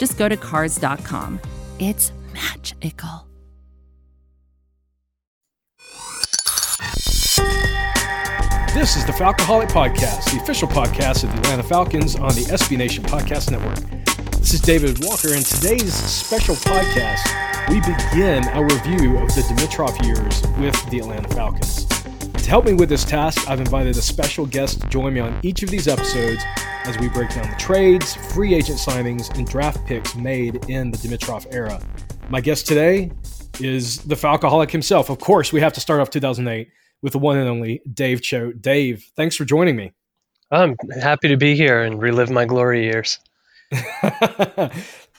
just go to Cars.com. It's magical. This is the Falcoholic Podcast, the official podcast of the Atlanta Falcons on the SB Nation Podcast Network. This is David Walker, and today's special podcast, we begin our review of the Dimitroff years with the Atlanta Falcons. To help me with this task, I've invited a special guest to join me on each of these episodes as we break down the trades, free agent signings, and draft picks made in the Dimitroff era. My guest today is the Falcoholic himself. Of course, we have to start off 2008 with the one and only Dave Choate. Dave, thanks for joining me. I'm happy to be here and relive my glory years.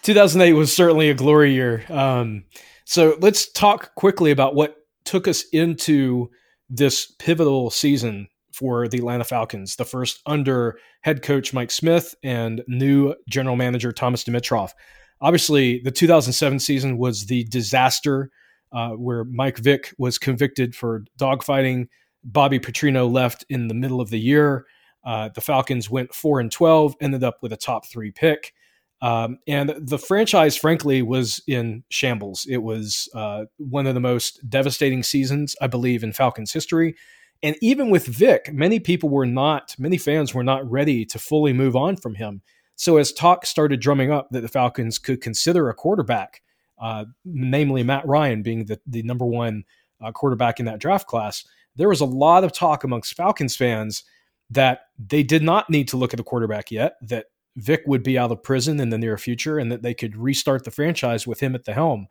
2008 was certainly a glory year. Um, so let's talk quickly about what took us into this pivotal season for the Atlanta Falcons, the first under head coach Mike Smith and new general manager Thomas Dimitroff. Obviously, the 2007 season was the disaster uh, where Mike Vick was convicted for dogfighting. Bobby Petrino left in the middle of the year. Uh, the Falcons went four and twelve, ended up with a top three pick, um, and the franchise, frankly, was in shambles. It was uh, one of the most devastating seasons, I believe, in Falcons history. And even with Vick, many people were not, many fans were not ready to fully move on from him. So as talk started drumming up that the Falcons could consider a quarterback, uh, namely Matt Ryan being the, the number one uh, quarterback in that draft class, there was a lot of talk amongst Falcons fans that they did not need to look at the quarterback yet, that Vick would be out of prison in the near future, and that they could restart the franchise with him at the helm.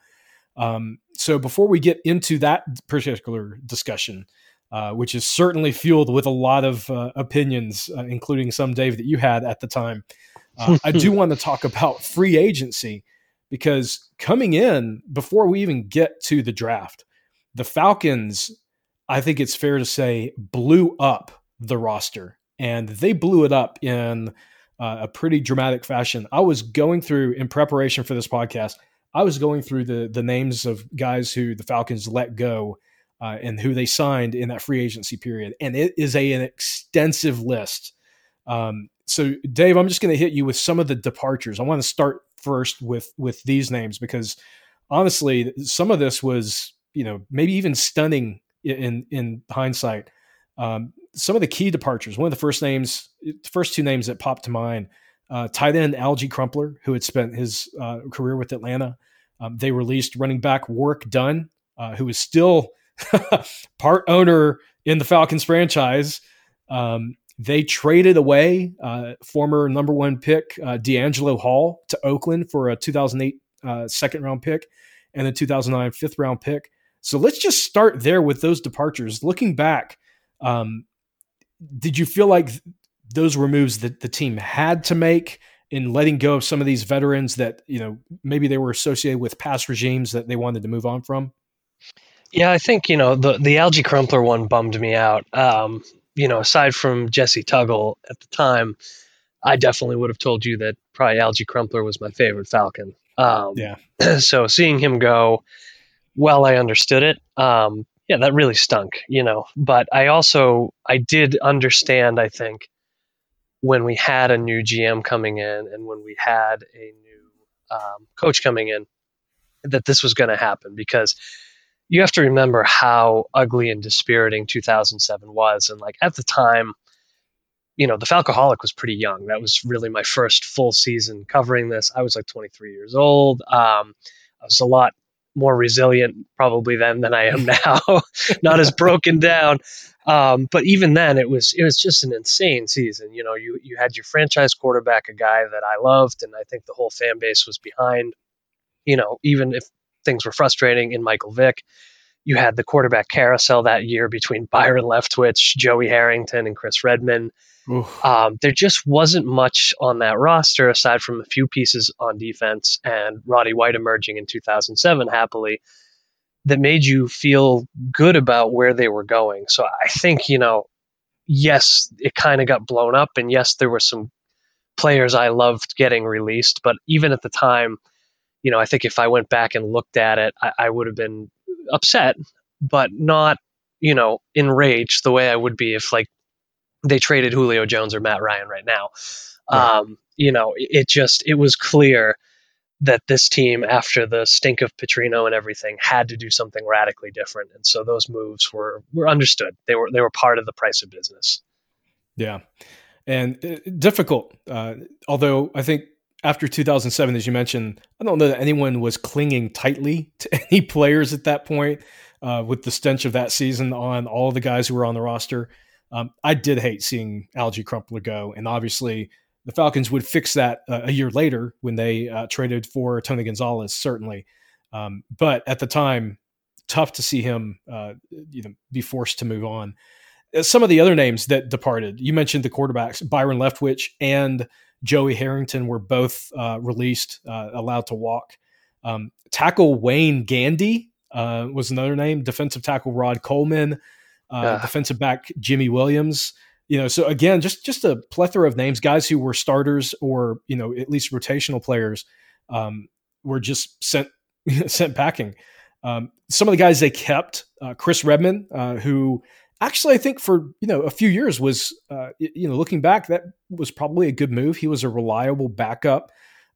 Um, so before we get into that particular discussion, uh, which is certainly fueled with a lot of uh, opinions, uh, including some Dave that you had at the time, uh, I do want to talk about free agency because coming in before we even get to the draft, the Falcons, I think it's fair to say, blew up the roster and they blew it up in uh, a pretty dramatic fashion. I was going through in preparation for this podcast, I was going through the the names of guys who the Falcons let go uh, and who they signed in that free agency period, and it is a, an extensive list. Um, so, Dave, I'm just going to hit you with some of the departures. I want to start first with with these names because honestly, some of this was you know maybe even stunning in in hindsight. Um, some of the key departures. One of the first names, first two names that popped to mind, uh, tight end Alge Crumpler, who had spent his uh, career with Atlanta. Um, they released running back Warrick Dunn, uh, who is still part owner in the Falcons franchise. Um, they traded away uh, former number one pick uh, DeAngelo Hall to Oakland for a 2008 uh, second round pick and a 2009 fifth round pick. So let's just start there with those departures. Looking back, um, did you feel like those were moves that the team had to make in letting go of some of these veterans that you know maybe they were associated with past regimes that they wanted to move on from? Yeah, I think you know the the Alge Crumpler one bummed me out. Um, you know, aside from Jessie Tuggle at the time, I definitely would have told you that probably Alge Crumpler was my favorite Falcon. Um, yeah. So seeing him go, well, I understood it. Um, yeah, that really stunk, you know. But I also I did understand. I think when we had a new GM coming in and when we had a new um, coach coming in, that this was going to happen because you have to remember how ugly and dispiriting 2007 was. And like at the time, you know, the Falcoholic was pretty young. That was really my first full season covering this. I was like 23 years old. Um, I was a lot more resilient probably then than I am now, not as broken down. Um, but even then, it was it was just an insane season. You know, you you had your franchise quarterback, a guy that I loved, and I think the whole fan base was behind. You know, even if things were frustrating in Michael Vick. You had the quarterback carousel that year between Byron Leftwich, Joey Harrington, and Chris Redman. Um, there just wasn't much on that roster aside from a few pieces on defense and Roddy White emerging in 2007 happily that made you feel good about where they were going. So I think, you know, yes, it kind of got blown up and yes, there were some players I loved getting released, but even at the time, you know, I think if I went back and looked at it, I, I would have been upset, but not, you know, enraged the way I would be if like they traded Julio Jones or Matt Ryan right now. Right. Um, you know, it, it just it was clear that this team, after the stink of Petrino and everything, had to do something radically different, and so those moves were were understood. They were they were part of the price of business. Yeah, and uh, difficult. Uh, although I think after 2007, as you mentioned, I don't know that anyone was clinging tightly to any players at that point. Uh, with the stench of that season on all the guys who were on the roster, um, I did hate seeing Alge Crumpler go, and obviously the Falcons would fix that uh, a year later when they uh, traded for Tony Gonzalez, certainly. Um, but at the time, tough to see him, uh, you know, be forced to move on. Uh, some of the other names that departed, you mentioned the quarterbacks, Byron Leftwich and Joey Harrington were both uh, released, uh, allowed to walk. Um, tackle Wayne Gandy was another name. Defensive tackle Rod Coleman, uh, defensive back Jimmy Williams. You know, so again, just just a plethora of names, guys who were starters or you know at least rotational players, um, were just sent sent packing. Um, some of the guys they kept, uh, Chris Redman, uh, who actually I think for you know a few years was uh, you know looking back that was probably a good move. He was a reliable backup.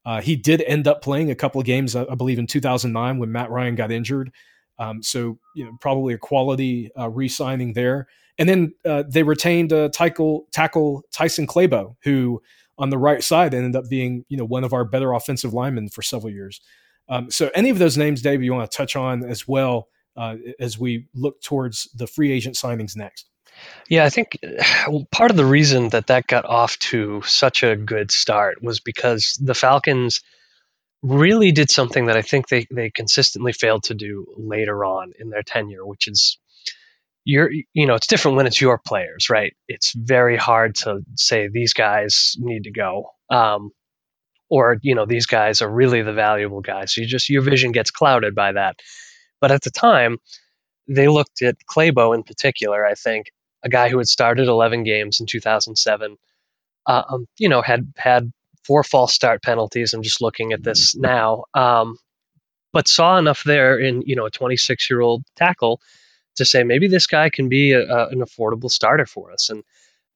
Uh, he did end up playing a couple of games, I believe, in 2009 when Matt Ryan got injured. Um, so you know probably a quality uh, re-signing there. And then uh, they retained uh, tackle tackle Tyson Clabo, who on the right side ended up being you know one of our better offensive linemen for several years. Um, so any of those names, Dave, you want to touch on as well uh, as we look towards the free agent signings next? Yeah, I think part of the reason that that got off to such a good start was because the Falcons really did something that I think they, they consistently failed to do later on in their tenure, which is you're you know it's different when it's your players, right? It's very hard to say these guys need to go. Um, or you know these guys are really the valuable guys. So you just your vision gets clouded by that. But at the time, they looked at Clabo in particular, I think, a guy who had started 11 games in 2007, uh, um, you know, had had four false start penalties. I'm just looking at this now, um, but saw enough there in, you know, a 26 year old tackle to say maybe this guy can be a, a, an affordable starter for us. And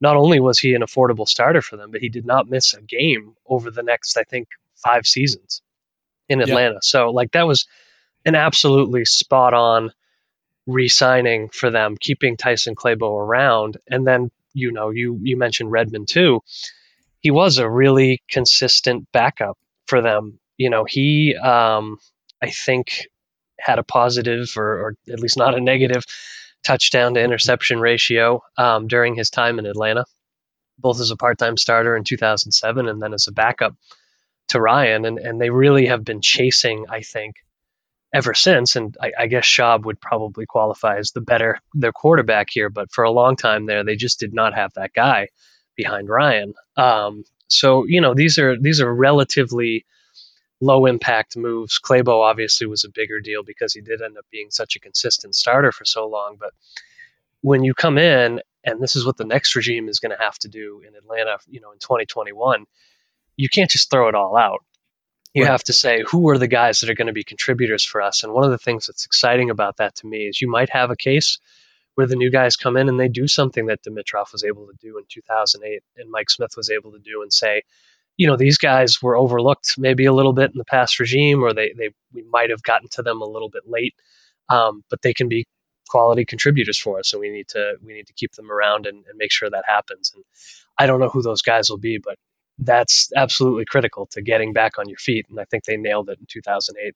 not only was he an affordable starter for them, but he did not miss a game over the next, I think, five seasons in Atlanta. Yeah. So, like, that was an absolutely spot on re-signing for them, keeping Tyson Clabo around, and then you know you you mentioned Redman too. He was a really consistent backup for them. You know, he um, I think had a positive or, or, at least not a negative touchdown to interception ratio um, during his time in Atlanta, both as a part-time starter in 2007 and then as a backup to Ryan. And, and they really have been chasing, I think, ever since. And I, I, guess Schaub would probably qualify as the better their quarterback here, but for a long time there, they just did not have that guy behind Ryan. Um, so you know these are these are relatively low impact moves. Clabo obviously was a bigger deal because he did end up being such a consistent starter for so long. But when you come in, and this is what the next regime is going to have to do in Atlanta, you know, in 2021, you can't just throw it all out you right. have to say who are the guys that are going to be contributors for us and one of the things that's exciting about that to me is you might have a case where the new guys come in and they do something that dimitroff was able to do in 2008 and mike smith was able to do and say you know these guys were overlooked maybe a little bit in the past regime or they, they we might have gotten to them a little bit late um, but they can be quality contributors for us and we need to we need to keep them around and, and make sure that happens and i don't know who those guys will be but that's absolutely critical to getting back on your feet. And I think they nailed it in 2008.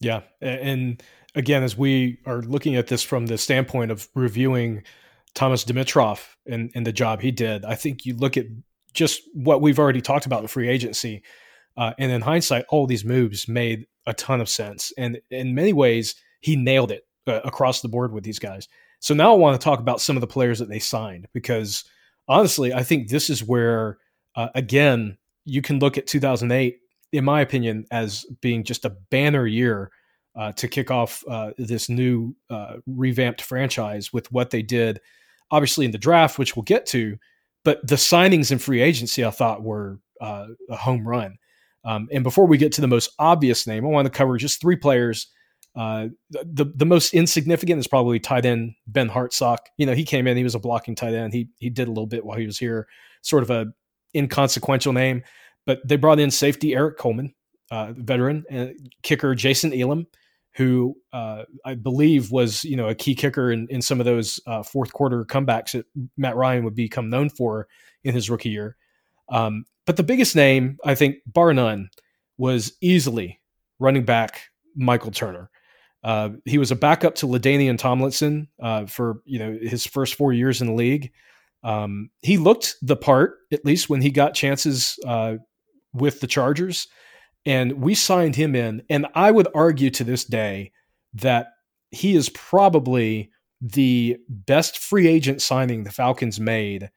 Yeah. And again, as we are looking at this from the standpoint of reviewing Thomas Dimitroff and, and the job he did, I think you look at just what we've already talked about in free agency. Uh, and in hindsight, all these moves made a ton of sense. And in many ways, he nailed it uh, across the board with these guys. So now I want to talk about some of the players that they signed because honestly, I think this is where, uh, again, you can look at 2008, in my opinion, as being just a banner year uh, to kick off uh, this new uh, revamped franchise with what they did, obviously in the draft, which we'll get to, but the signings and free agency I thought were uh, a home run. Um, and before we get to the most obvious name, I want to cover just three players. Uh, the the most insignificant is probably tight end Ben Hartsock. You know, he came in, he was a blocking tight end. He he did a little bit while he was here, sort of a inconsequential name. But they brought in safety Erik Coleman, uh, veteran, and kicker Jason Elam, who uh, I believe was you know a key kicker in, in some of those uh, fourth quarter comebacks that Matt Ryan would become known for in his rookie year. Um, but the biggest name, I think, bar none, was easily running back Michael Turner. Uh, he was a backup to LaDainian Tomlinson uh, for you know his first four years in the league. Um, he looked the part, at least when he got chances uh, with the Chargers and we signed him in. And I would argue to this day that he is probably the best free agent signing the Falcons made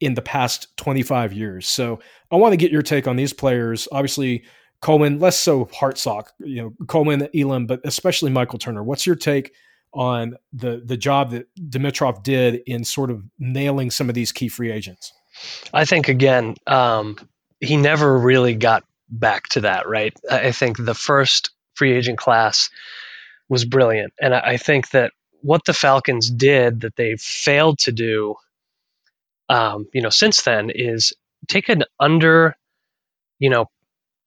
in the past 25 years. So I want to get your take on these players. Obviously, Coleman, less so Hartsock, you know, Coleman, Elam, but especially Michael Turner. What's your take on the the job that Dimitroff did in sort of nailing some of these key free agents? I think again, um, he never really got back to that, right? I think the first free agent class was brilliant. And I think that what the Falcons did that they failed to do, um, you know, since then is take an under, you know,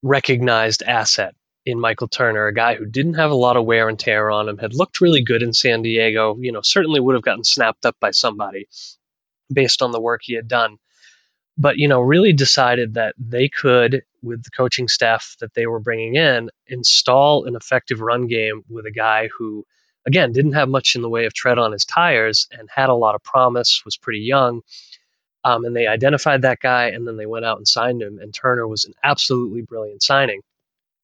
recognized asset in Michael Turner, a guy who didn't have a lot of wear and tear on him, had looked really good in San Diego, you know, certainly would have gotten snapped up by somebody based on the work he had done but you know really decided that they could with the coaching staff that they were bringing in install an effective run game with a guy who again didn't have much in the way of tread on his tires and had a lot of promise was pretty young um, and they identified that guy and then they went out and signed him and turner was an absolutely brilliant signing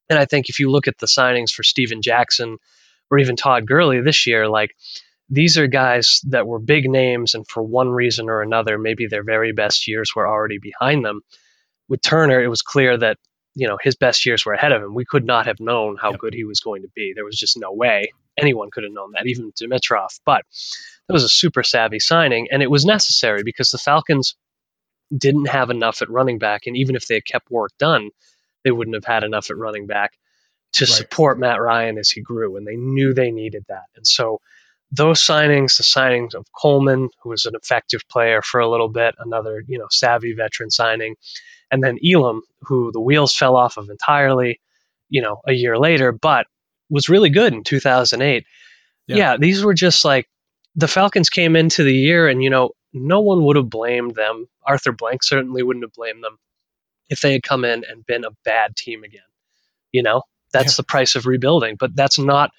and i think if you look at the signings for steven jackson or even todd Gurley this year like these are guys that were big names, and for one reason or another, maybe their very best years were already behind them. With Turner, it was clear that you know his best years were ahead of him. We could not have known how yep. good he was going to be. There was just no way anyone could have known that, even Dimitroff. But that was a super savvy signing, and it was necessary because the Falcons didn't have enough at running back, and even if they had kept Warrick Dunn, they wouldn't have had enough at running back to right. support Matt Ryan as he grew, and they knew they needed that. And so those signings, the signings of Coleman, who was an effective player for a little bit, another you know savvy veteran signing, and then Elam, who the wheels fell off of entirely, you know, a year later, but was really good in 2008. Yeah, yeah these were just like the Falcons came into the year, and you know, no one would have blamed them. Arthur Blank certainly wouldn't have blamed them if they had come in and been a bad team again. You know, that's yeah. the price of rebuilding, but that's not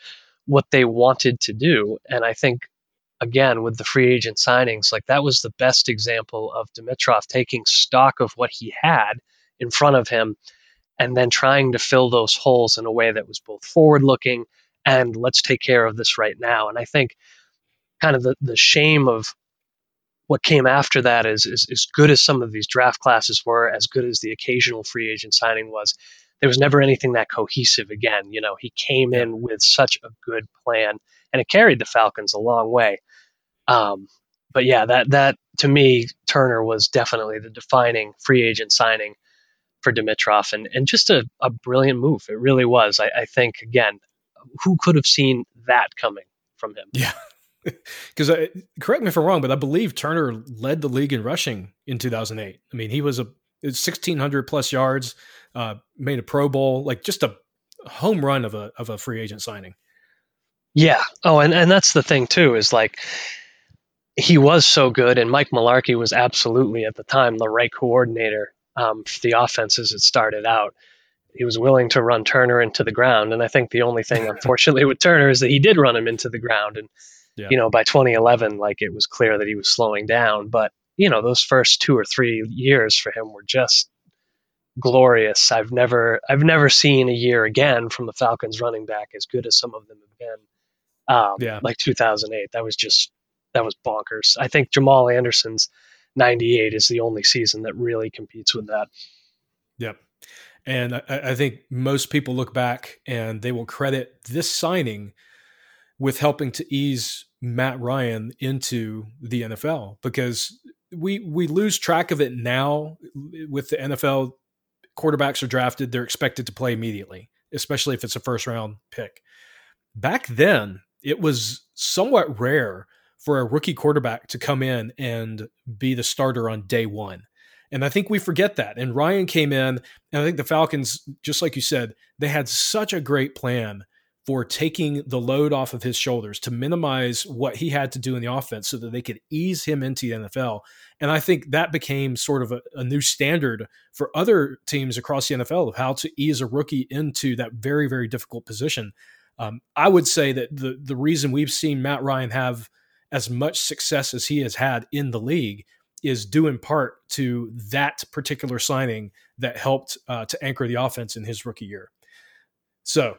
what they wanted to do. And I think, again, with the free agent signings, like that was the best example of Dimitroff taking stock of what he had in front of him and then trying to fill those holes in a way that was both forward looking and let's take care of this right now. And I think kind of the, the shame of what came after that is, is as good as some of these draft classes were, as good as the occasional free agent signing was, there was never anything that cohesive again. You know, he came in with such a good plan, and it carried the Falcons a long way. Um, but yeah, that that to me, Turner was definitely the defining free agent signing for Dimitroff, and and just a, a brilliant move. It really was. I, I think again, who could have seen that coming from him? Yeah. Because correct me if I'm wrong, but I believe Turner led the league in rushing in 2008. I mean, he was a 1600 plus yards, uh, made a Pro Bowl, like just a home run of a of a free agent signing. Yeah. Oh, and and that's the thing too is like he was so good, and Mike Mularkey was absolutely at the time the right coordinator um, for the offense as it started out. He was willing to run Turner into the ground, and I think the only thing, unfortunately, with Turner is that he did run him into the ground, and yeah. you know by 2011, like it was clear that he was slowing down. But you know those first two or three years for him were just glorious. I've never I've never seen a year again from the Falcons running back as good as some of them have been. Um, yeah. like 2008. That was just that was bonkers. I think Jamal Anderson's 98 is the only season that really competes with that. Yep. And I, I, think most people look back and they will credit this signing with helping to ease Matt Ryan into the NFL because we we lose track of it now with the NFL quarterbacks are drafted they're expected to play immediately especially if it's a first round pick. Back then it was somewhat rare for a rookie quarterback to come in and be the starter on day 1 and I think we forget that. And Ryan came in and I think the Falcons just like you said they had such a great plan for taking the load off of his shoulders to minimize what he had to do in the offense so that they could ease him into the NFL. And I think that became sort of a, a, new standard for other teams across the NFL of how to ease a rookie into that very, very difficult position. Um, I would say that the the reason we've seen Matt Ryan have as much success as he has had in the league is due in part to that particular signing that helped uh, to anchor the offense in his rookie year. So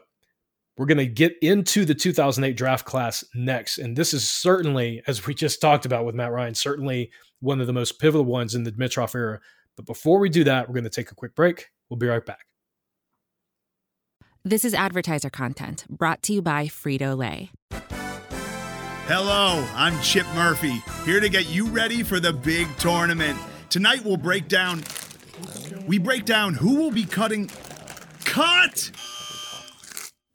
we're going to get into the 2008 draft class next. And this is certainly, as we just talked about with Matt Ryan, certainly one of the most pivotal ones in the Dimitroff era. But before we do that, we're going to take a quick break. We'll be right back. This is advertiser content brought to you by Frito Lay. Hello, I'm Chip Murphy, here to get you ready for the big tournament. Tonight we'll break down. We break down who will be cutting. Cut!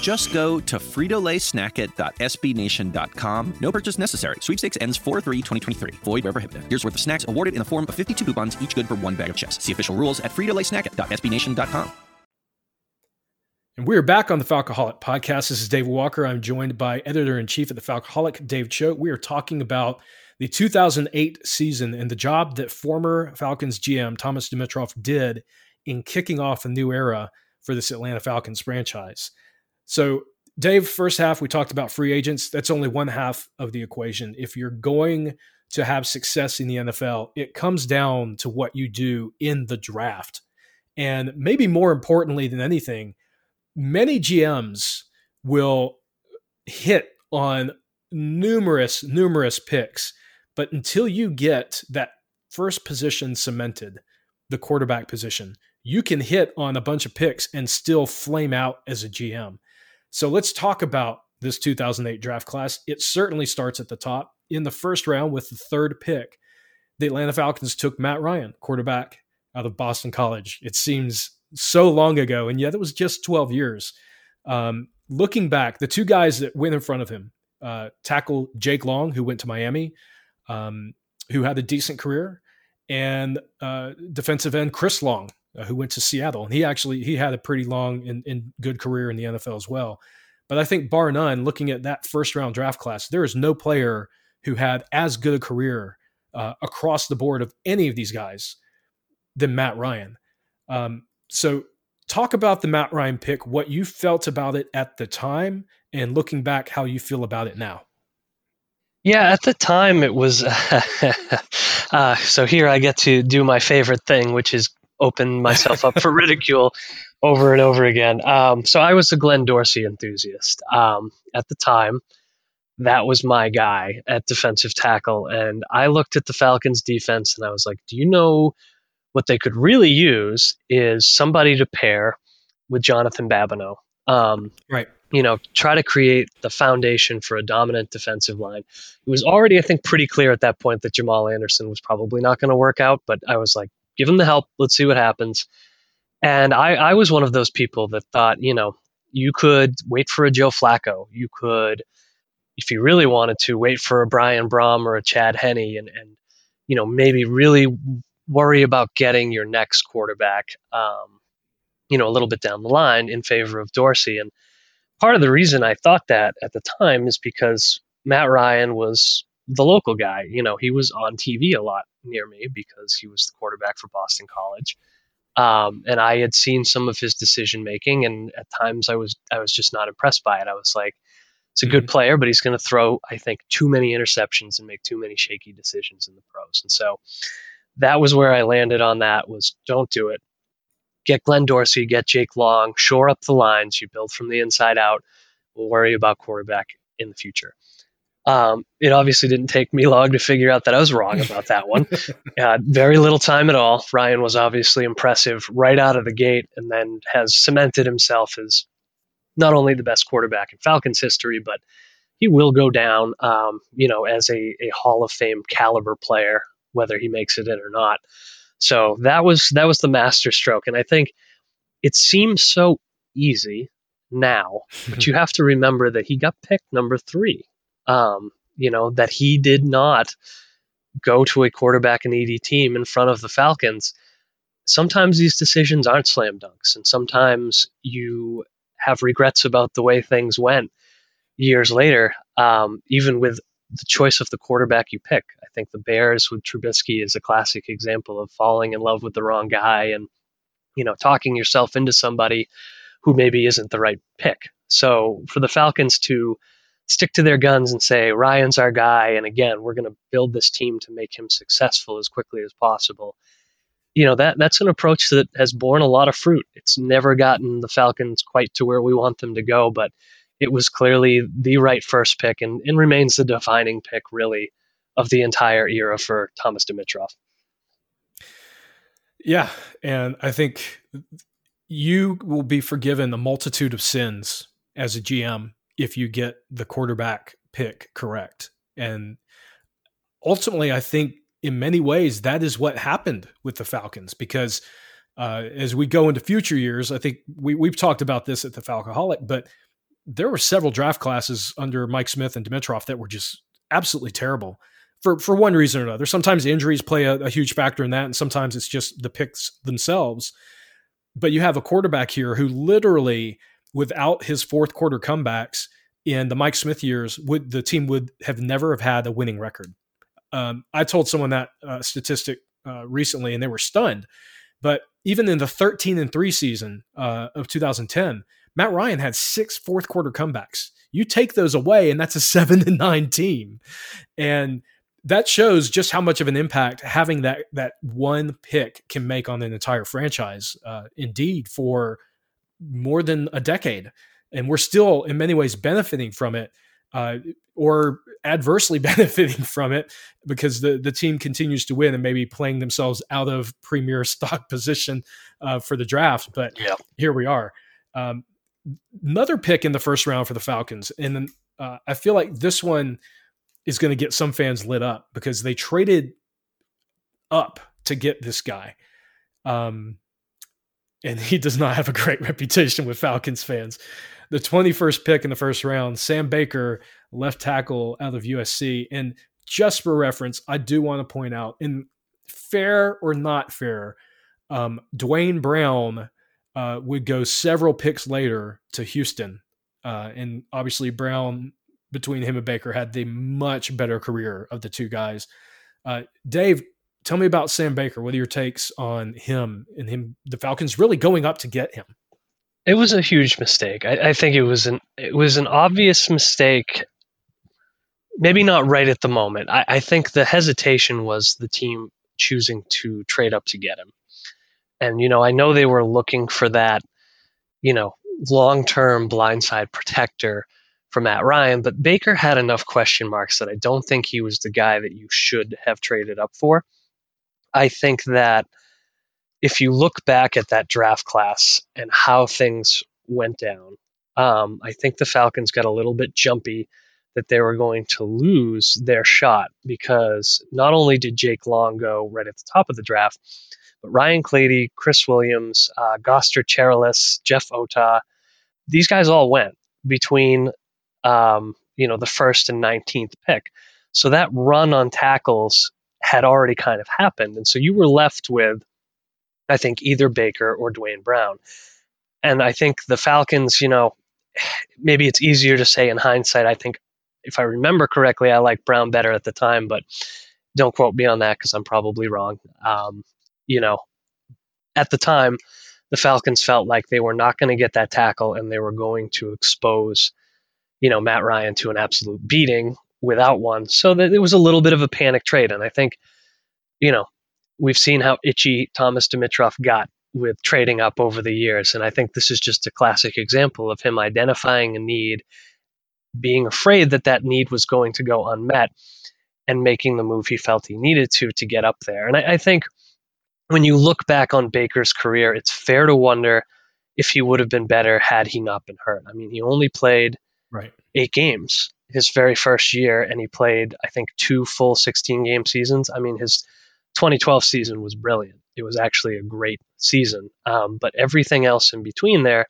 Just go to fritolaysnackit.sbnation.com. No purchase necessary. Sweepstakes ends 4-3-2023. Void where prohibited. Here's worth of snacks awarded in the form of 52 coupons, each good for one bag of chips. See official rules at fritolaysnackit.sbnation.com. And we're back on the Falcoholic podcast. This is Dave Walker. I'm joined by editor in chief of the Falcoholic, Dave Choate. We are talking about the 2008 season and the job that former Falcons GM Thomas Dimitroff did in kicking off a new era for this Atlanta Falcons franchise. So, Dave, first half, we talked about free agents. That's only one half of the equation. If you're going to have success in the NFL, it comes down to what you do in the draft. And maybe more importantly than anything, many GMs will hit on numerous, numerous picks. But until you get that first position cemented, the quarterback position, you can hit on a bunch of picks and still flame out as a GM. So let's talk about this 2008 draft class. It certainly starts at the top. In the first round, with the third pick, the Atlanta Falcons took Matt Ryan, quarterback out of Boston College. It seems so long ago, and yet it was just 12 years. Um, looking back, the two guys that went in front of him, uh, tackle Jake Long, who went to Miami, um, who had a decent career, and uh, defensive end Chris Long, uh, who went to Seattle, and he actually he had a pretty long and, and good career in the NFL as well. But I think bar none, looking at that first round draft class, there is no player who had as good a career uh, across the board of any of these guys than Matt Ryan. Um, so talk about the Matt Ryan pick, what you felt about it at the time, and looking back, how you feel about it now. Yeah, at the time it was. uh, so here I get to do my favorite thing, which is open myself up for ridicule over and over again. Um, so I was a Glenn Dorsey enthusiast um, at the time. That was my guy at defensive tackle, and I looked at the Falcons' defense and I was like, "Do you know what they could really use is somebody to pair with Jonathan Babineaux. Um, right. You know, try to create the foundation for a dominant defensive line. It was already, I think, pretty clear at that point that Jamal Anderson was probably not going to work out, but I was like, give him the help. Let's see what happens. And I, I was one of those people that thought, you know, you could wait for a Joe Flacco. You could, if you really wanted to, wait for a Brian Brohm or a Chad Henne and, and you know, maybe really worry about getting your next quarterback, um, you know, a little bit down the line in favor of Dorsey. And part of the reason I thought that at the time is because Matt Ryan was the local guy. You know, he was on TV a lot near me because he was the quarterback for Boston College. Um, and I had seen some of his decision making, and at times I was I was just not impressed by it. I was like, it's a good mm-hmm. player, but he's going to throw, I think, too many interceptions and make too many shaky decisions in the pros. And so that was where I landed on that was don't do it. Get Glenn Dorsey, get Jake Long, shore up the lines. You build from the inside out. We'll worry about quarterback in the future. Um, it obviously didn't take me long to figure out that I was wrong about that one. uh, very little time at all. Ryan was obviously impressive right out of the gate and then has cemented himself as not only the best quarterback in Falcons history, but he will go down, um, you know, as a, a Hall of Fame caliber player, whether he makes it in or not. So that was that was the master stroke, and I think it seems so easy now, but you have to remember that he got picked number three. Um, you know that he did not go to a quarterback and ED team in front of the Falcons. Sometimes these decisions aren't slam dunks, and sometimes you have regrets about the way things went years later, um, even with the choice of the quarterback you pick. I think the Bears with Trubisky is a classic example of falling in love with the wrong guy and you know talking yourself into somebody who maybe isn't the right pick. So for the Falcons to stick to their guns and say Ryan's our guy, and again we're going to build this team to make him successful as quickly as possible you know that that's an approach that has borne a lot of fruit. It's never gotten the Falcons quite to where we want them to go, but it was clearly the right first pick and, and remains the defining pick really of the entire era for Thomas Dimitroff. Yeah, and I think you will be forgiven the multitude of sins as a GM if you get the quarterback pick correct. And ultimately, I think in many ways, that is what happened with the Falcons because uh, as we go into future years, I think we, we've talked about this at the Falcoholic, but there were several draft classes under Mike Smith and Dimitroff that were just absolutely terrible for, for one reason or another. Sometimes injuries play a, a huge factor in that, and sometimes it's just the picks themselves. But you have a quarterback here who literally, without his fourth quarter comebacks in the Mike Smith years, would the team would have never have had a winning record. Um, I told someone that uh, statistic uh, recently, and they were stunned. But even in the 13 and three season uh, of 2010, Matt Ryan had six fourth quarter comebacks. You take those away, and that's a seven and nine team, and that shows just how much of an impact having that that one pick can make on an entire franchise. Uh, indeed, for more than a decade, and we're still in many ways benefiting from it uh, or adversely benefiting from it because the, the team continues to win and maybe playing themselves out of premier stock position uh, for the draft. But yeah. here we are. Um, another pick in the first round for the Falcons. And then uh, I feel like this one is going to get some fans lit up because they traded up to get this guy. Um, and he does not have a great reputation with Falcons fans the 21st pick in the first round, Sam Baker, left tackle out of USC. And just for reference, I do want to point out, in fair or not fair, um, Duane Brown uh, would go several picks later to Houston. Uh, and obviously, Brown, between him and Baker, had the much better career of the two guys. Uh, Dave, tell me about Sam Baker. What are your takes on him and him, the Falcons really going up to get him? It was a huge mistake. I, I think it was an it was an obvious mistake. Maybe not right at the moment. I, I think the hesitation was the team choosing to trade up to get him. And you know, I know they were looking for that, you know, long-term blindside protector for Matt Ryan, but Baker had enough question marks that I don't think he was the guy that you should have traded up for. I think that if you look back at that draft class and how things went down, um, I think the Falcons got a little bit jumpy that they were going to lose their shot because not only did Jake Long go right at the top of the draft, but Ryan Clady, Chris Williams, uh, Gosder Cherilus, Jeff Otah, these guys all went between um, you know the first and 19th pick. So that run on tackles had already kind of happened. And so you were left with, I think, either Baker or Duane Brown. And I think the Falcons, you know, maybe it's easier to say in hindsight. I think, if I remember correctly, I liked Brown better at the time, but don't quote me on that because I'm probably wrong. Um, you know, at the time, the Falcons felt like they were not going to get that tackle and they were going to expose, you know, Matt Ryan to an absolute beating without one. So that it was a little bit of a panic trade. And I think, you know, we've seen how itchy Thomas Dimitroff got with trading up over the years. And I think this is just a classic example of him identifying a need, being afraid that that need was going to go unmet, and making the move he felt he needed to to get up there. And I, I think when you look back on Baker's career, it's fair to wonder if he would have been better had he not been hurt. I mean, he only played right. eight games his very first year, and he played, I think, two full 16 game seasons. I mean, his 2012 season was brilliant. It was actually a great season. Um, but everything else in between there,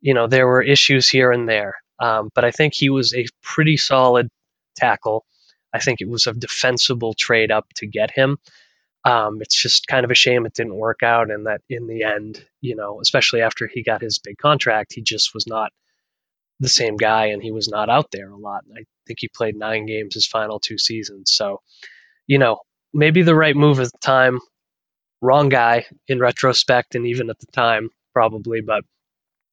you know, there were issues here and there. Um, but I think he was a pretty solid tackle. I think it was a defensible trade up to get him. Um, it's just kind of a shame it didn't work out, and that in the end, you know, especially after he got his big contract, he just was not the same guy, and he was not out there a lot. I think he played nine games his final two seasons. So, you know, maybe the right move at the time, wrong guy in retrospect, and even at the time, probably. But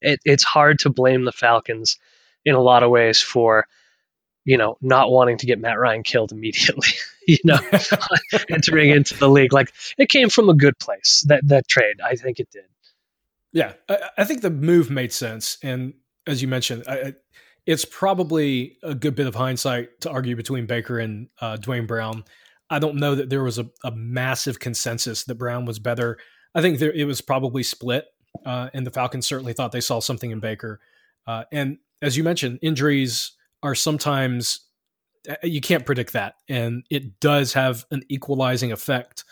it, it's hard to blame the Falcons in a lot of ways for you know, not wanting to get Matt Ryan killed immediately, you know, entering into the league. Like it came from a good place that that trade. I think it did. Yeah, I, I think the move made sense, and as you mentioned, I, it's probably a good bit of hindsight to argue between Baker and uh, Duane Brown. I don't know that there was a, a, massive consensus that Brown was better. I think there, it was probably split, uh, and the Falcons certainly thought they saw something in Baker. Uh, and as you mentioned, injuries are sometimes uh, you can't predict that, and it does have an equalizing effect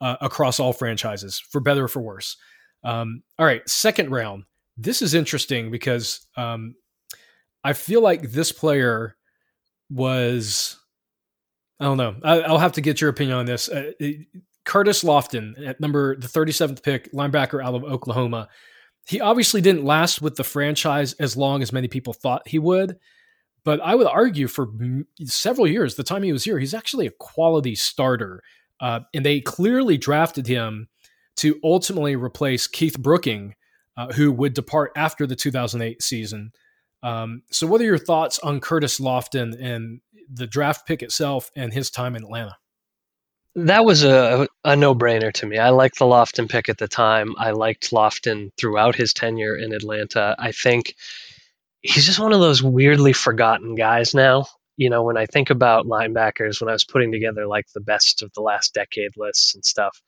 uh, across all franchises, for better or for worse. Um, all right, second round. This is interesting because um, I feel like this player was. I don't know. I, will have to get your opinion on this. Uh, Curtis Lofton at number the 37th pick, linebacker out of Oklahoma. He obviously didn't last with the franchise as long as many people thought he would. But I would argue for several years, the time he was here, he's actually a quality starter. Uh, and they clearly drafted him to ultimately replace Keith Brooking, uh, who would depart after the 2008 season. Um, so, what are your thoughts on Curtis Lofton and the draft pick itself and his time in Atlanta? That was a, a no brainer to me. I liked the Lofton pick at the time. I liked Lofton throughout his tenure in Atlanta. I think he's just one of those weirdly forgotten guys now. You know, when I think about linebackers, when I was putting together like the best of the last decade lists and stuff,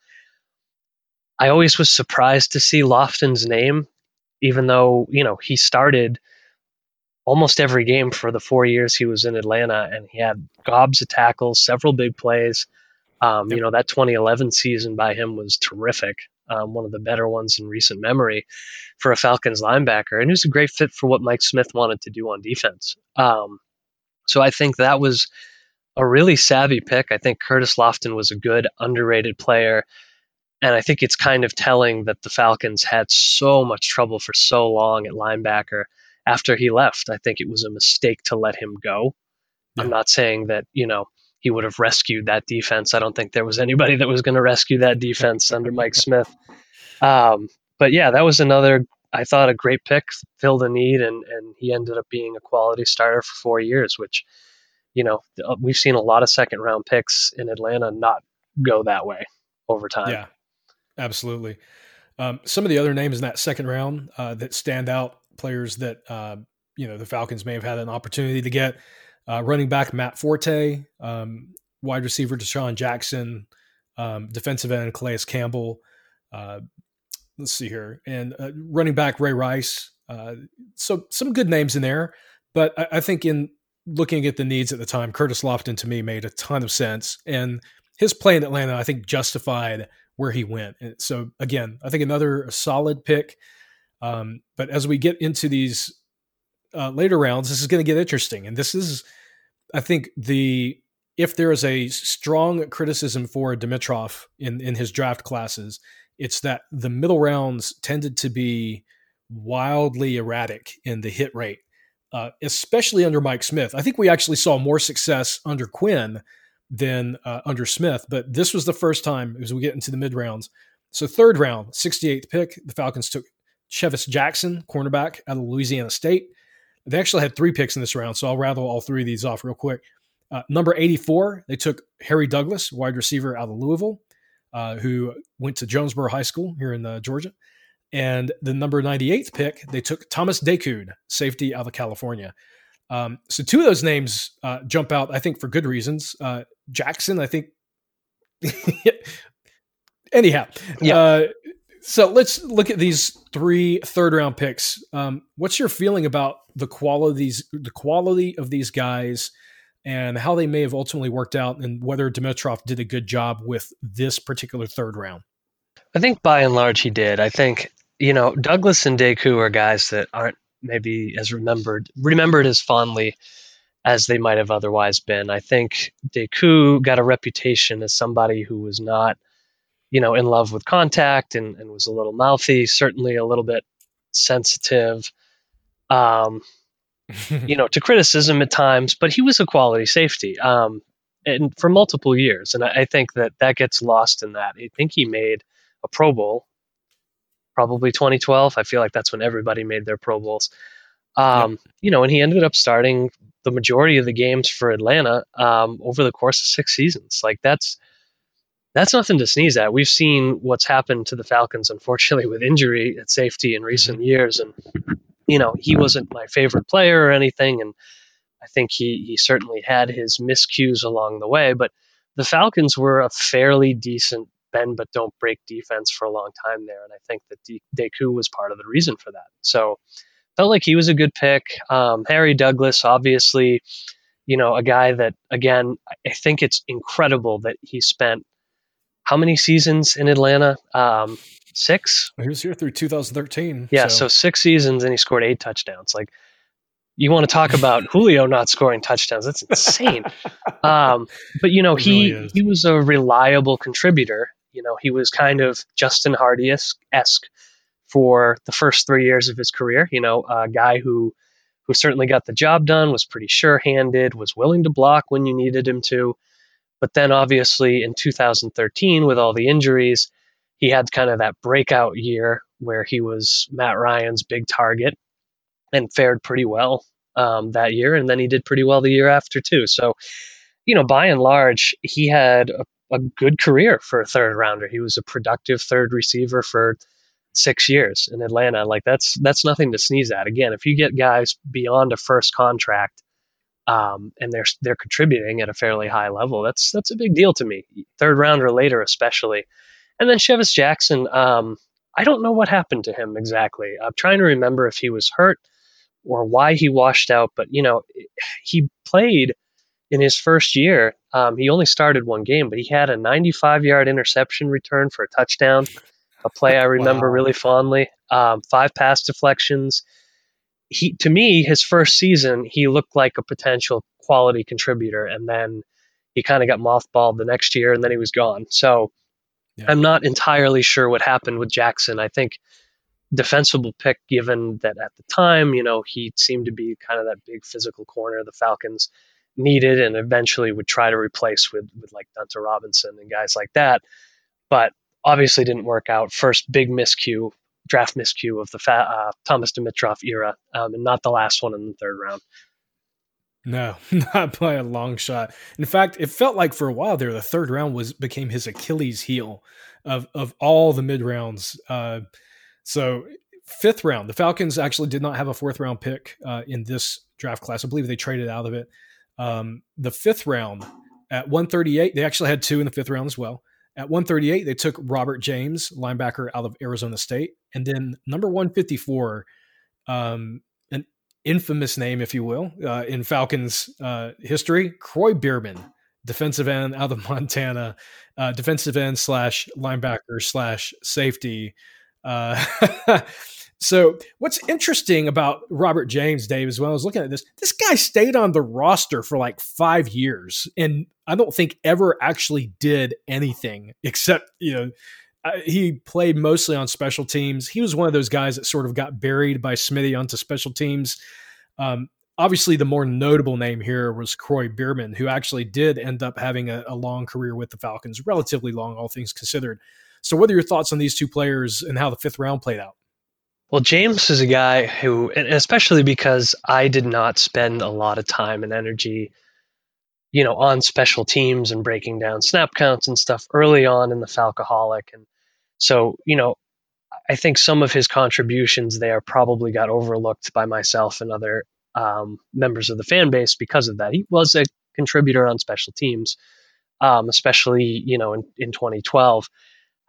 I always was surprised to see Lofton's name, even though, you know, he started almost every game for the four years he was in Atlanta and he had gobs of tackles, several big plays. Um, yep. You know, that 2011 season by him was terrific um, one of the better ones in recent memory for a Falcons linebacker, and he was a great fit for what Mike Smith wanted to do on defense. Um, so I think that was a really savvy pick. I think Curtis Lofton was a good underrated player. And I think it's kind of telling that the Falcons had so much trouble for so long at linebacker after he left. I think it was a mistake to let him go. Yeah. I'm not saying that, you know, he would have rescued that defense. I don't think there was anybody that was going to rescue that defense under Mike Smith. Um, but yeah, that was another. I thought a great pick, filled a need, and and he ended up being a quality starter for four years, which you know uh, we've seen a lot of second round picks in Atlanta not go that way over time. Yeah, absolutely. Um, some of the other names in that second round uh, that stand out, players that uh, you know the Falcons may have had an opportunity to get. Uh, running back Matt Forte, um, wide receiver DeSean Jackson, um, defensive end Calais Campbell. Uh, let's see here, and uh, running back Ray Rice. Uh, so some good names in there, but I, I, think in looking at the needs at the time, Curtis Lofton to me made a ton of sense, and his play in Atlanta I think justified where he went. And so again, I think another solid pick. Um, but as we get into these uh, later rounds, this is going to get interesting. And this is, I think, the if there is a strong criticism for Dimitroff in in his draft classes, it's that the middle rounds tended to be wildly erratic in the hit rate, uh, especially under Mike Smith. I think we actually saw more success under Quinn than uh, under Smith, but this was the first time as we get into the mid rounds. So third round, 68th pick, the Falcons took Chevis Jackson, cornerback out of Louisiana State. They actually had three picks in this round, so I'll rattle all three of these off real quick. Uh, number 84, they took Harry Douglas, wide receiver out of Louisville, uh, who went to Jonesboro High School here in uh, Georgia. And the number 98th pick, they took Thomas Decoud, safety out of California. Um, so two of those names uh, jump out, I think, for good reasons. Uh, Jackson, I think. Anyhow, yeah. Uh, so let's look at these three third round picks. Um, what's your feeling about the qualities, the quality of these guys? and how they may have ultimately worked out and whether Dimitroff did a good job with this particular third round. I think by and large he did. I think, you know, Douglas and Decoud are guys that aren't maybe as remembered remembered as fondly as they might have otherwise been. I think Decoud got a reputation as somebody who was not, you know, in love with contact and, and was a little mouthy, certainly a little bit sensitive. Um, you know, to criticism at times, but he was a quality safety, um, and for multiple years. And I, I, think that that gets lost in that. I think he made a Pro Bowl, probably 2012. I feel like that's when everybody made their Pro Bowls. Um, You know, and he ended up starting the majority of the games for Atlanta um, over the course of six seasons. Like that's that's nothing to sneeze at. We've seen what's happened to the Falcons, unfortunately, with injury at safety in recent mm-hmm. years, and you know, he wasn't my favorite player or anything, and I think he he certainly had his miscues along the way. But the Falcons were a fairly decent bend but don't break defense for a long time there, and I think that De- Decoud was part of the reason for that. So felt like he was a good pick. Um, Harry Douglas, obviously, you know, a guy that again, I think it's incredible that he spent how many seasons in Atlanta? Um, six. He was here through 2013. Yeah, so. so six seasons and he scored eight touchdowns. Like, you want to talk about Julio not scoring touchdowns? That's insane. um, but you know, he really he was a reliable contributor. You know, he was kind of Justin Hardy esque for the first three years of his career. You know, a guy who who certainly got the job done, was pretty sure handed, was willing to block when you needed him to. But then, obviously, in 2013, with all the injuries, he had kind of that breakout year where he was Matt Ryan's big target and fared pretty well um, that year. And then he did pretty well the year after, too. So, you know, by and large, he had a, a good career for a third rounder. He was a productive third receiver for six years in Atlanta. Like that's that's nothing to sneeze at. Again, if you get guys beyond a first contract um, and they're they're contributing at a fairly high level, that's that's a big deal to me. Third rounder later, especially. And then Chevis Jackson, um, I don't know what happened to him exactly. I'm trying to remember if he was hurt or why he washed out, but you know, he played in his first year. Um, he only started one game, but he had a 95 yard interception return for a touchdown, a play I remember wow. really fondly. Um, five pass deflections. He, to me, his first season, he looked like a potential quality contributor, and then he kind of got mothballed the next year, and then he was gone. So yeah. I'm not entirely sure what happened with Jackson. I think defensible pick given that at the time, you know, he seemed to be kind of that big physical corner of the Falcons needed and eventually would try to replace with with like Dunta Robinson and guys like that. But obviously didn't work out. First big miscue, draft miscue of the fa- uh, Thomas Dimitroff era, um, and not the last one in the third round. No, not by a long shot. In fact, it felt like for a while there, the third round was became his Achilles heel of of all the mid rounds. Uh, so fifth round, the Falcons actually did not have a fourth round pick uh, in this draft class. I believe they traded out of it. Um, the fifth round at 138, they actually had two in the fifth round as well. At 138, they took Robert James, linebacker out of Arizona State, and then number 154. Um, an infamous name, if you will, uh, in Falcons uh, history, Kroy Biermann, defensive end out of Montana, uh, defensive end slash linebacker slash safety. Uh, So, what's interesting about Robert James, Dave, as well, I was looking at this. This guy stayed on the roster for like five years, and I don't think ever actually did anything except you know he played mostly on special teams. He was one of those guys that sort of got buried by Smitty onto special teams. Um, obviously, the more notable name here was Kroy Biermann, who actually did end up having a, a long career with the Falcons, relatively long, all things considered. So, what are your thoughts on these two players and how the fifth round played out? Well, James is a guy who, especially because I did not spend a lot of time and energy, you know, on special teams and breaking down snap counts and stuff early on in the Falcoholic. And so, you know, I think some of his contributions there probably got overlooked by myself and other um, members of the fan base because of that. He was a contributor on special teams, um, especially, you know, in, in 2012.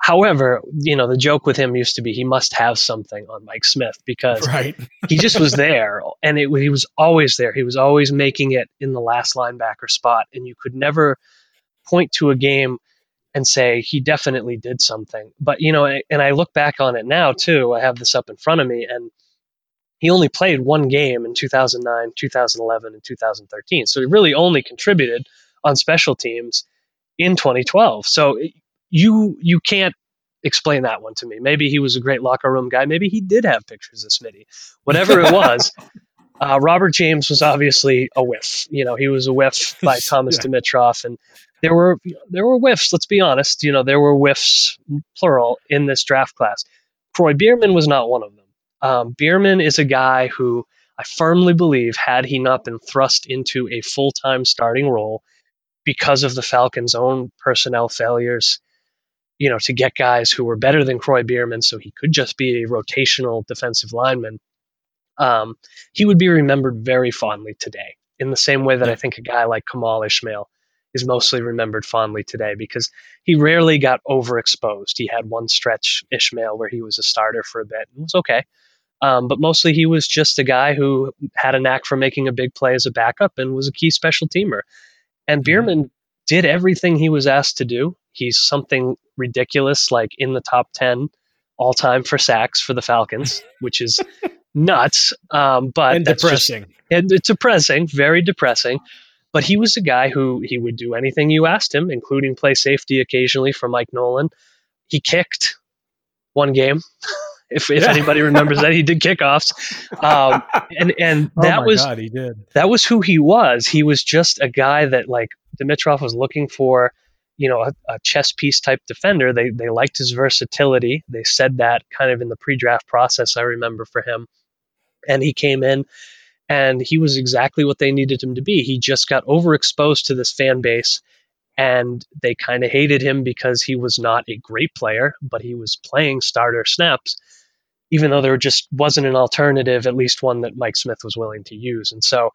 However, you know, the joke with him used to be he must have something on Mike Smith because right. he just was there and it, he was always there. He was always making it in the last linebacker spot, and you could never point to a game and say he definitely did something. But, you know, and I look back on it now too. I have this up in front of me, and he only played one game in 2009, 2011, and 2013. So he really only contributed on special teams in 2012. So you you can't explain that one to me. Maybe he was a great locker room guy. Maybe he did have pictures of Smitty. Whatever it was, uh, Robert James was obviously a whiff. You know, he was a whiff by Thomas yeah. Dimitroff, and there were there were whiffs. Let's be honest. You know, there were whiffs, plural, in this draft class. Kroy Biermann was not one of them. Um, Biermann is a guy who I firmly believe, had he not been thrust into a full time starting role because of the Falcons' own personnel failures you know, to get guys who were better than Kroy Biermann, so he could just be a rotational defensive lineman. Um, he would be remembered very fondly today, in the same way that I think a guy like Kemal Ishmael is mostly remembered fondly today because he rarely got overexposed. He had one stretch Ishmael where he was a starter for a bit and was okay. Um, but mostly he was just a guy who had a knack for making a big play as a backup and was a key special teamer. And mm-hmm. Did everything he was asked to do. He's something ridiculous, like in the top 10 all time for sacks for the Falcons, which is nuts. Um, but and depressing. Just, and it's depressing, very depressing. But he was a guy who he would do anything you asked him, including play safety occasionally for Mike Nolan. He kicked one game. if, if yeah. anybody remembers that, he did kickoffs, um, and and oh that oh was God, he did. that was who he was. He was just a guy that like Dimitroff was looking for you know, a, a, chess piece type defender. They they liked his versatility. They said that kind of in the pre-draft process. I remember for him, and he came in, and he was exactly what they needed him to be. He just got overexposed to this fan base, and they kind of hated him because he was not a great player, but he was playing starter snaps, even though there just wasn't an alternative, at least one that Mike Smith was willing to use. And so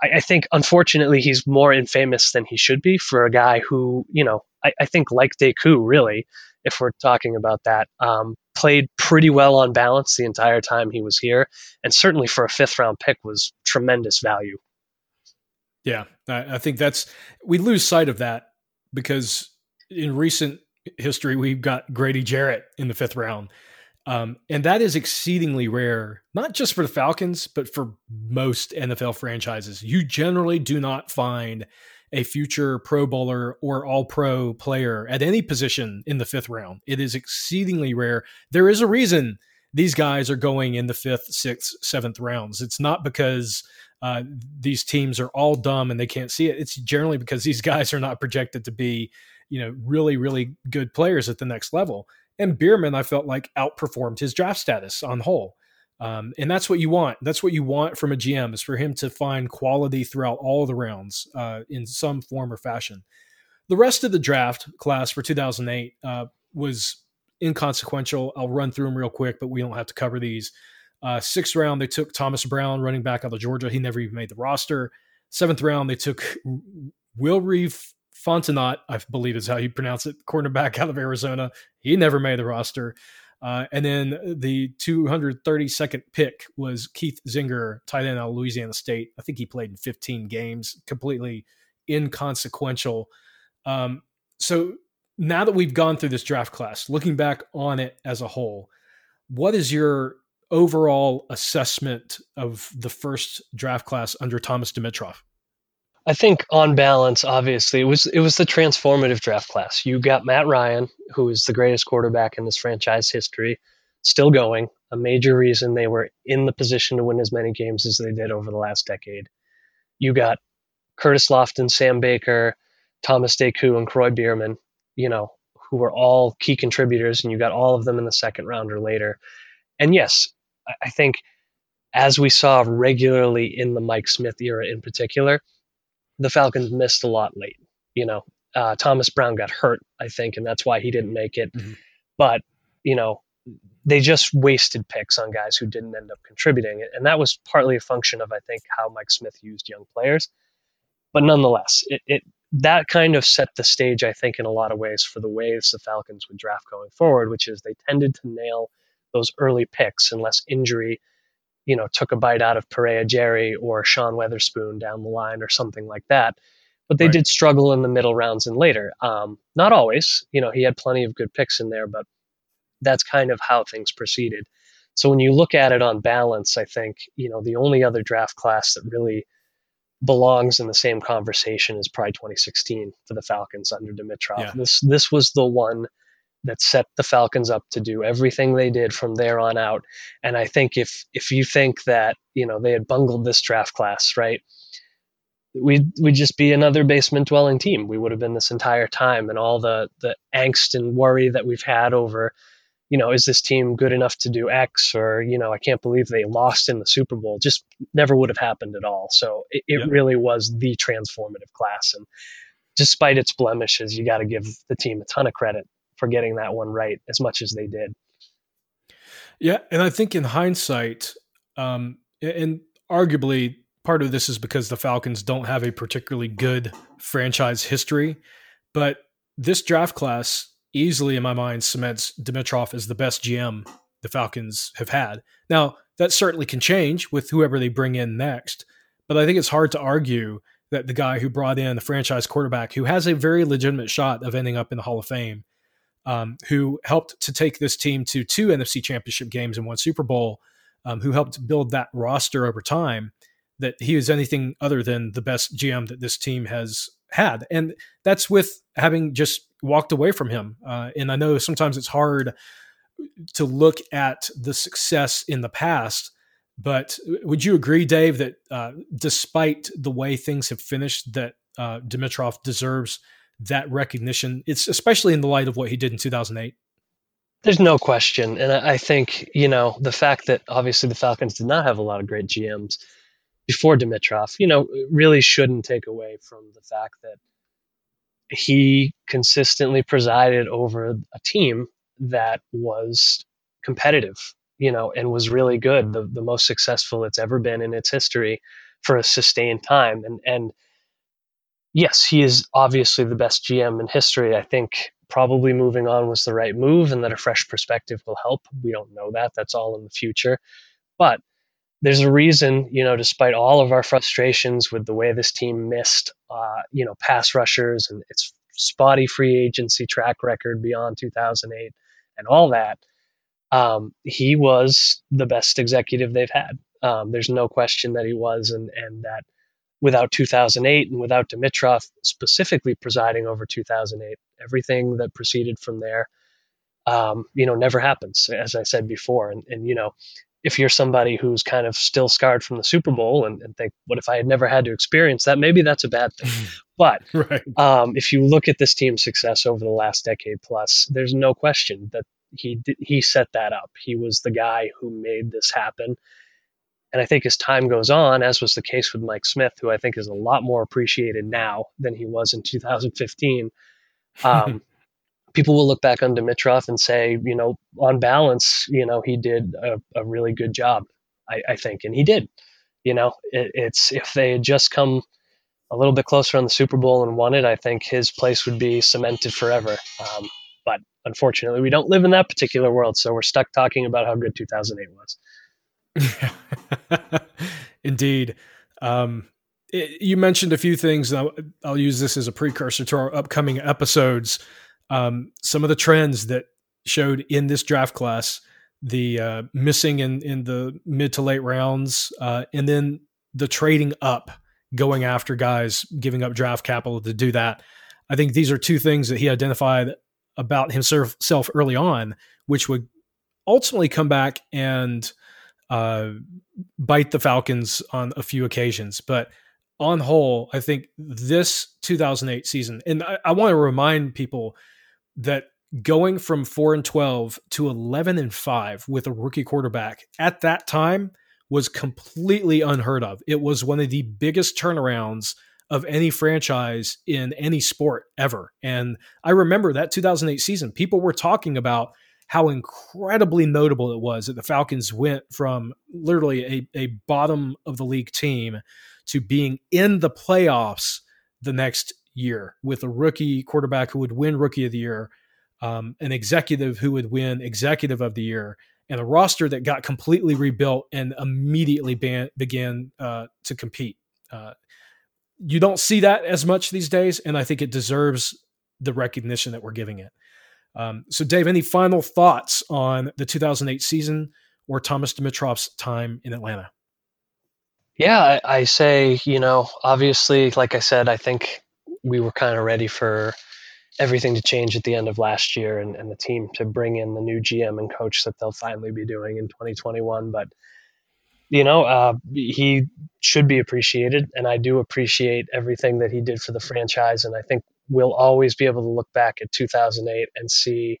I, I, think unfortunately he's more infamous than he should be for a guy who, you know, I, I think like Decoud really, if we're talking about that, um, played pretty well on balance the entire time he was here, and certainly for a fifth round pick was tremendous value. Yeah, I, I think that's we lose sight of that because in recent history we've got Grady Jarrett in the fifth round. Um, and that is exceedingly rare, not just for the Falcons, but for most NFL franchises. You generally do not find a future Pro Bowler or All Pro player at any position in the fifth round. It is exceedingly rare. There is a reason these guys are going in the fifth, sixth, seventh rounds. It's not because uh, these teams are all dumb and they can't see it. It's generally because these guys are not projected to be, you know, really, really good players at the next level. And Biermann, I felt like outperformed his draft status on the whole. Um, and that's what you want. That's what you want from a GM is for him to find quality throughout all the rounds uh, in some form or fashion. The rest of the draft class for 2008 uh, was inconsequential. I'll run through them real quick, but we don't have to cover these. Uh, sixth round, they took Thomas Brown, running back out of Georgia. He never even made the roster. Seventh round, they took Wilrey Fontenot, I believe is how you pronounce it, cornerback out of Arizona. He never made the roster. Uh, and then the 232nd pick was Keith Zinger, tight end out of Louisiana State. I think he played in 15 games, completely inconsequential. Um, so now that we've gone through this draft class, looking back on it as a whole, what is your overall assessment of the first draft class under Thomas Dimitroff? I think on balance, obviously, it was it was the transformative draft class. You got Matt Ryan, who is the greatest quarterback in this franchise history, still going. A major reason they were in the position to win as many games as they did over the last decade. You got Curtis Lofton, Sam Baker, Thomas Decoud, and Kroy Biermann, you know, who were all key contributors, and you got all of them in the second round or later. And yes, I think as we saw regularly in the Mike Smith era in particular, the Falcons missed a lot late. You know, uh, Thomas Brown got hurt, I think, and that's why he didn't make it. Mm-hmm. But, you know, they just wasted picks on guys who didn't end up contributing. And that was partly a function of, I think, how Mike Smith used young players. But nonetheless, it, it that kind of set the stage, I think, in a lot of ways for the ways the Falcons would draft going forward, which is they tended to nail those early picks unless injury, you know, took a bite out of Peria Jerry or Sean Weatherspoon down the line or something like that. But they right. did struggle in the middle rounds and later. Um, not always, you know, he had plenty of good picks in there, but that's kind of how things proceeded. So when you look at it on balance, I think, you know, the only other draft class that really belongs in the same conversation is probably 2016 for the Falcons under Dimitroff. Yeah. This this was the one that set the Falcons up to do everything they did from there on out. And I think if if you think that you know they had bungled this draft class, right, we'd we'd just be another basement dwelling team. We would have been this entire time, and all the the angst and worry that we've had over you know, is this team good enough to do X or, you know, I can't believe they lost in the Super Bowl just never would have happened at all. So it, it really was the transformative class. And despite its blemishes, you got to give the team a ton of credit for getting that one right as much as they did. Yeah. And I think in hindsight, um, and arguably part of this is because the Falcons don't have a particularly good franchise history, but this draft class easily in my mind cements Dimitroff as the best GM the Falcons have had. Now, that certainly can change with whoever they bring in next, but I think it's hard to argue that the guy who brought in the franchise quarterback who has a very legitimate shot of ending up in the Hall of Fame, um, who helped to take this team to two NFC championship games and one Super Bowl, um, who helped build that roster over time, that he is anything other than the best GM that this team has had. And that's with having just walked away from him. Uh, and I know sometimes it's hard to look at the success in the past. But would you agree, Dave, that uh, despite the way things have finished, that uh, Dimitroff deserves that recognition? It's especially in the light of what he did in 2008. There's no question, and I think you know the fact that obviously the Falcons did not have a lot of great GMs before Dimitroff, you know, really shouldn't take away from the fact that he consistently presided over a team that was competitive, you know, and was really good, the, the most successful it's ever been in its history for a sustained time. And, and yes, he is obviously the best GM in history. I think probably moving on was the right move and that a fresh perspective will help. We don't know that. That's all in the future. But there's a reason, you know, despite all of our frustrations with the way this team missed, uh, you know, pass rushers and its spotty free agency track record beyond 2008 and all that, um, he was the best executive they've had. Um, there's no question that he was, and and that without 2008 and without Dimitroff specifically presiding over 2008, everything that proceeded from there, um, you know, never happens. As I said before, and and you know, if you're somebody who's kind of still scarred from the Super Bowl and, and, think, what if I had never had to experience that? Maybe that's a bad thing. But right. um, if you look at this team's success over the last decade plus, there's no question that he he set that up. He was the guy who made this happen. And I think as time goes on, as was the case with Mike Smith, who I think is a lot more appreciated now than he was in 2015, um, people will look back on Dimitroff and say, you know, on balance, you know, he did a, a really good job, I, I, think, and he did. You know, it, it's if they had just come a little bit closer on the Super Bowl and won it, I think his place would be cemented forever. Um, but unfortunately, we don't live in that particular world, so we're stuck talking about how good 2008 was. Indeed. Um, it, you mentioned a few things. I'll, I'll, use this as a precursor to our upcoming episodes um, some of the trends that showed in this draft class the uh, missing in in the mid to late rounds, uh, and then the trading up, going after guys, giving up draft capital to do that. I think these are two things that he identified about himself early on, which would ultimately come back and uh, bite the Falcons on a few occasions. But on whole, I think this 2008 season, and I, I want to remind people that going from four and 12 to 11 and five with a rookie quarterback at that time was completely unheard of. It was one of the biggest turnarounds of any franchise in any sport ever. And I remember that 2008 season, people were talking about how incredibly notable it was that the Falcons went from literally a, a bottom of the league team to being in the playoffs the next year with a rookie quarterback who would win rookie of the year, um, an executive who would win executive of the year, and a roster that got completely rebuilt and immediately ban- began uh, to compete. Uh, you don't see that as much these days, and I think it deserves the recognition that we're giving it. Um, so, Dave, any final thoughts on the 2008 season or Thomas Dimitroff's time in Atlanta? Yeah, I, I say, you know, obviously, like I said, I think we were kind of ready for everything to change at the end of last year and, and the team to bring in the new GM and coach that they'll finally be doing in 2021. But you know, uh, he should be appreciated, and I do appreciate everything that he did for the franchise. And I think we'll always be able to look back at 2008 and see,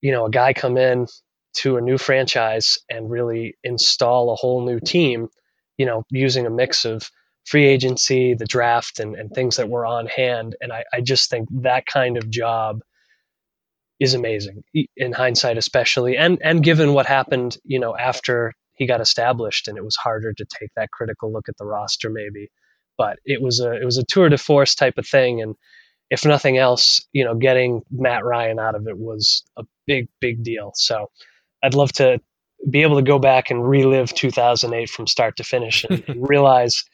you know, a guy come in to a new franchise and really install a whole new team. You know, using a mix of free agency, the draft, and, and things that were on hand. And I, I just think that kind of job is amazing in hindsight, especially, and and given what happened, you know, after he got established, and it was harder to take that critical look at the roster, maybe. But it was a it was a tour de force type of thing, and if nothing else, you know, getting Matt Ryan out of it was a big big deal. So I'd love to be able to go back and relive 2008 from start to finish and, and realize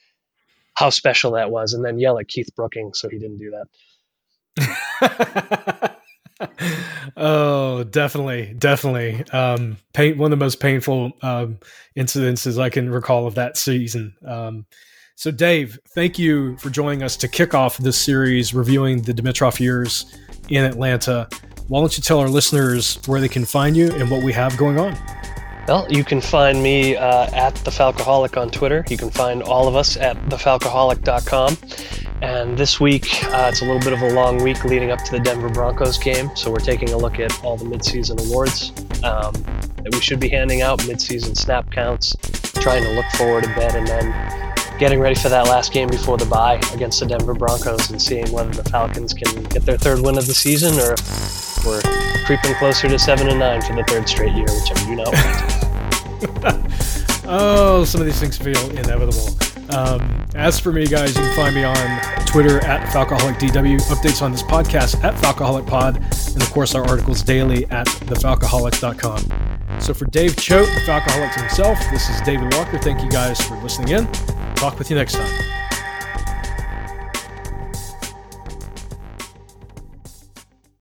how special that was, and then yell at Keith Brookings so he didn't do that. oh, definitely, definitely. Um, pain, one of the most painful um, incidences I can recall of that season. Um, so, Dave, thank you for joining us to kick off this series reviewing the Dimitroff years in Atlanta. Why don't you tell our listeners where they can find you and what we have going on? Well, you can find me uh, at the Falcoholic on Twitter. You can find all of us at thefalcoholic.com. And this week, uh, it's a little bit of a long week leading up to the Denver Broncos game. So we're taking a look at all the midseason awards um, that we should be handing out, midseason snap counts, trying to look forward a bit, and then getting ready for that last game before the bye against the Denver Broncos and seeing whether the Falcons can get their third win of the season or we're creeping closer to seven and nine for the third straight year, which I do not want. oh, some of these things feel inevitable. Um, as for me, guys, you can find me on Twitter at FalcoholicDW, updates on this podcast at FalcoholicPod, and of course our articles daily at thefalcoholic.com. So for Dave Choate, the Falcoholic himself, this is David Walker. Thank you guys for listening in. Talk with you next time.